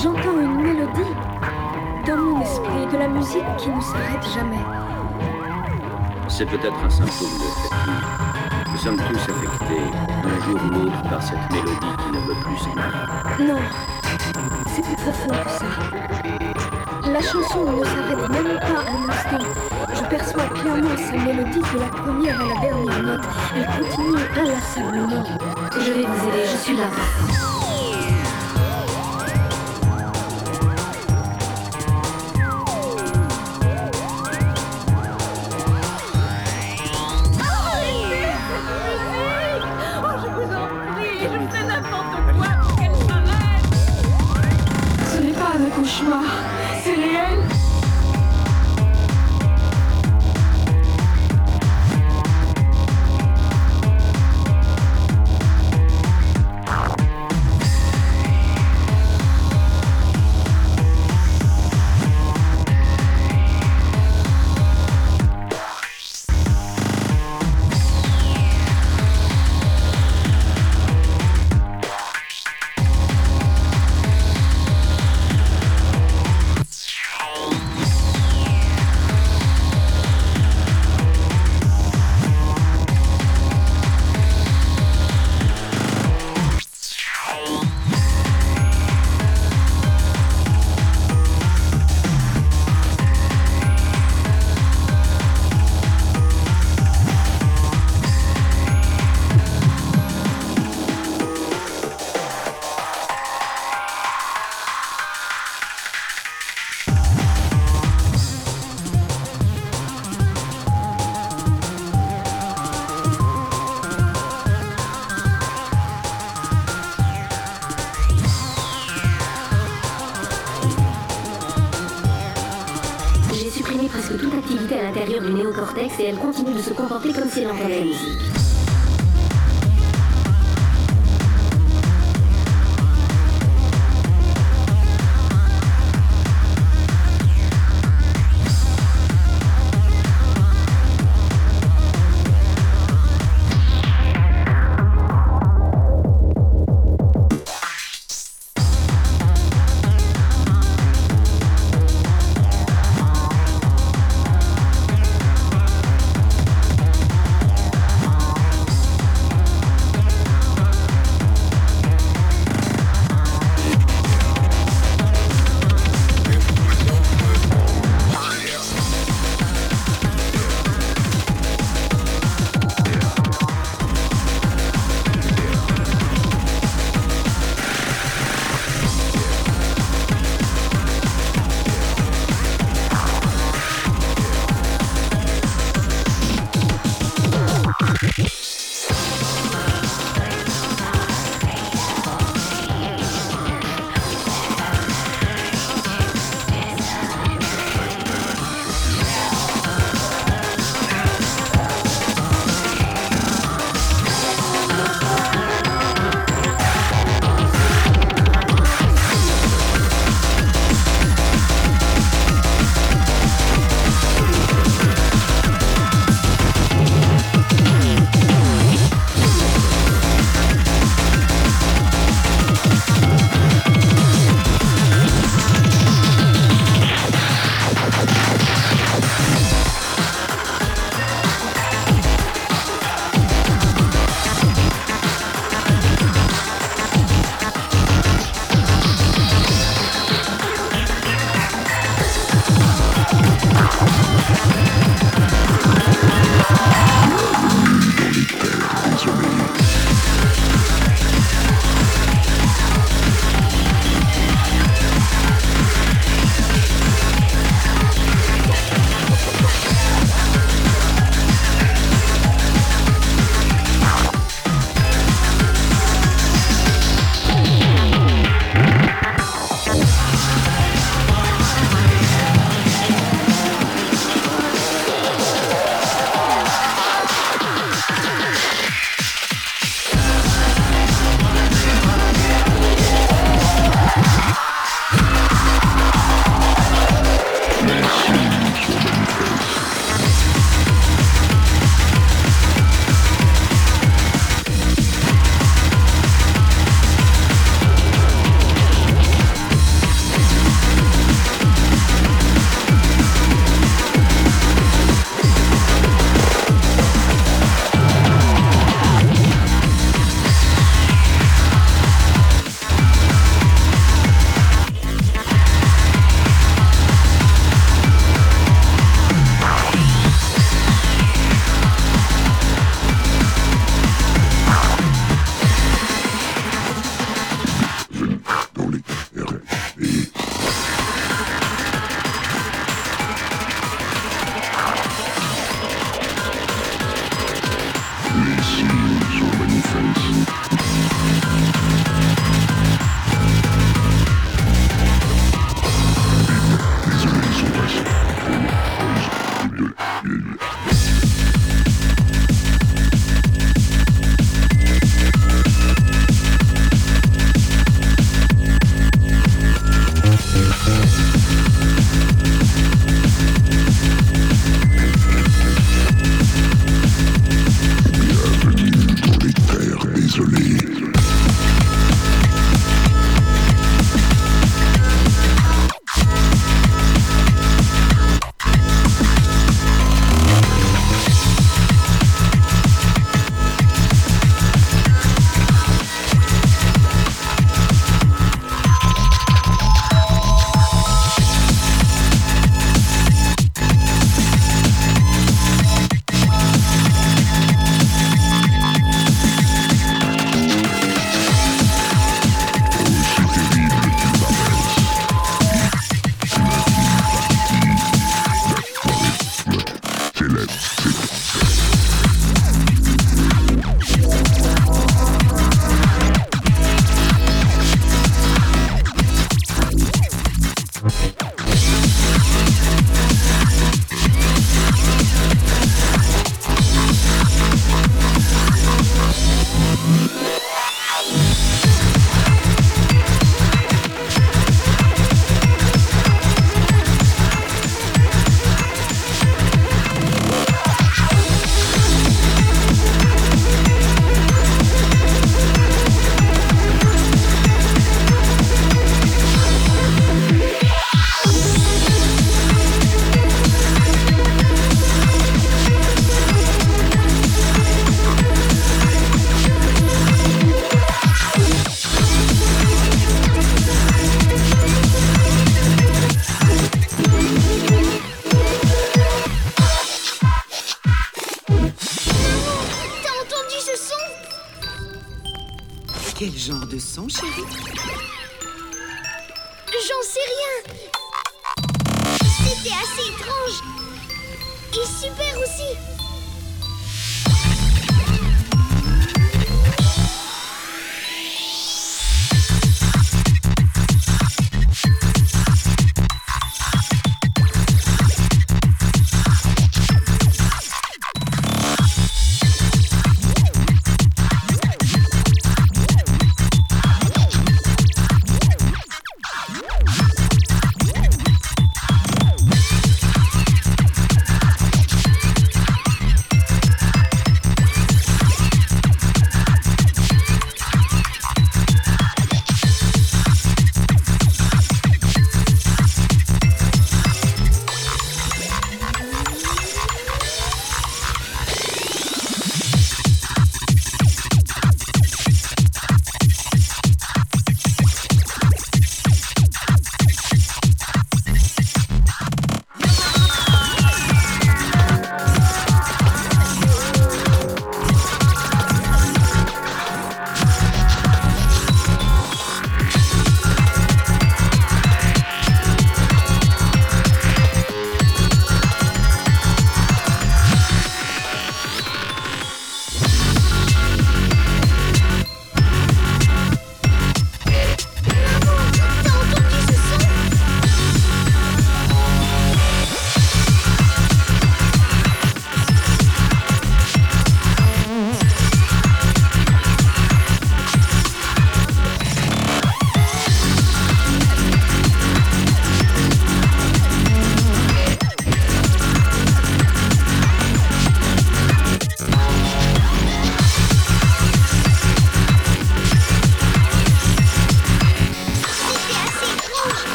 J'entends une mélodie dans mon esprit, de la musique qui ne s'arrête jamais. C'est peut-être un symptôme de fatigue. Nous sommes tous affectés, un jour ou l'autre, par cette mélodie qui ne veut plus s'en aller. Non, c'est plus profond que ça. La chanson ne s'arrête même pas un instant. Je perçois clairement sa mélodie de la première à la dernière note. Elle continue inlassablement. Je vais vous aider, je suis là.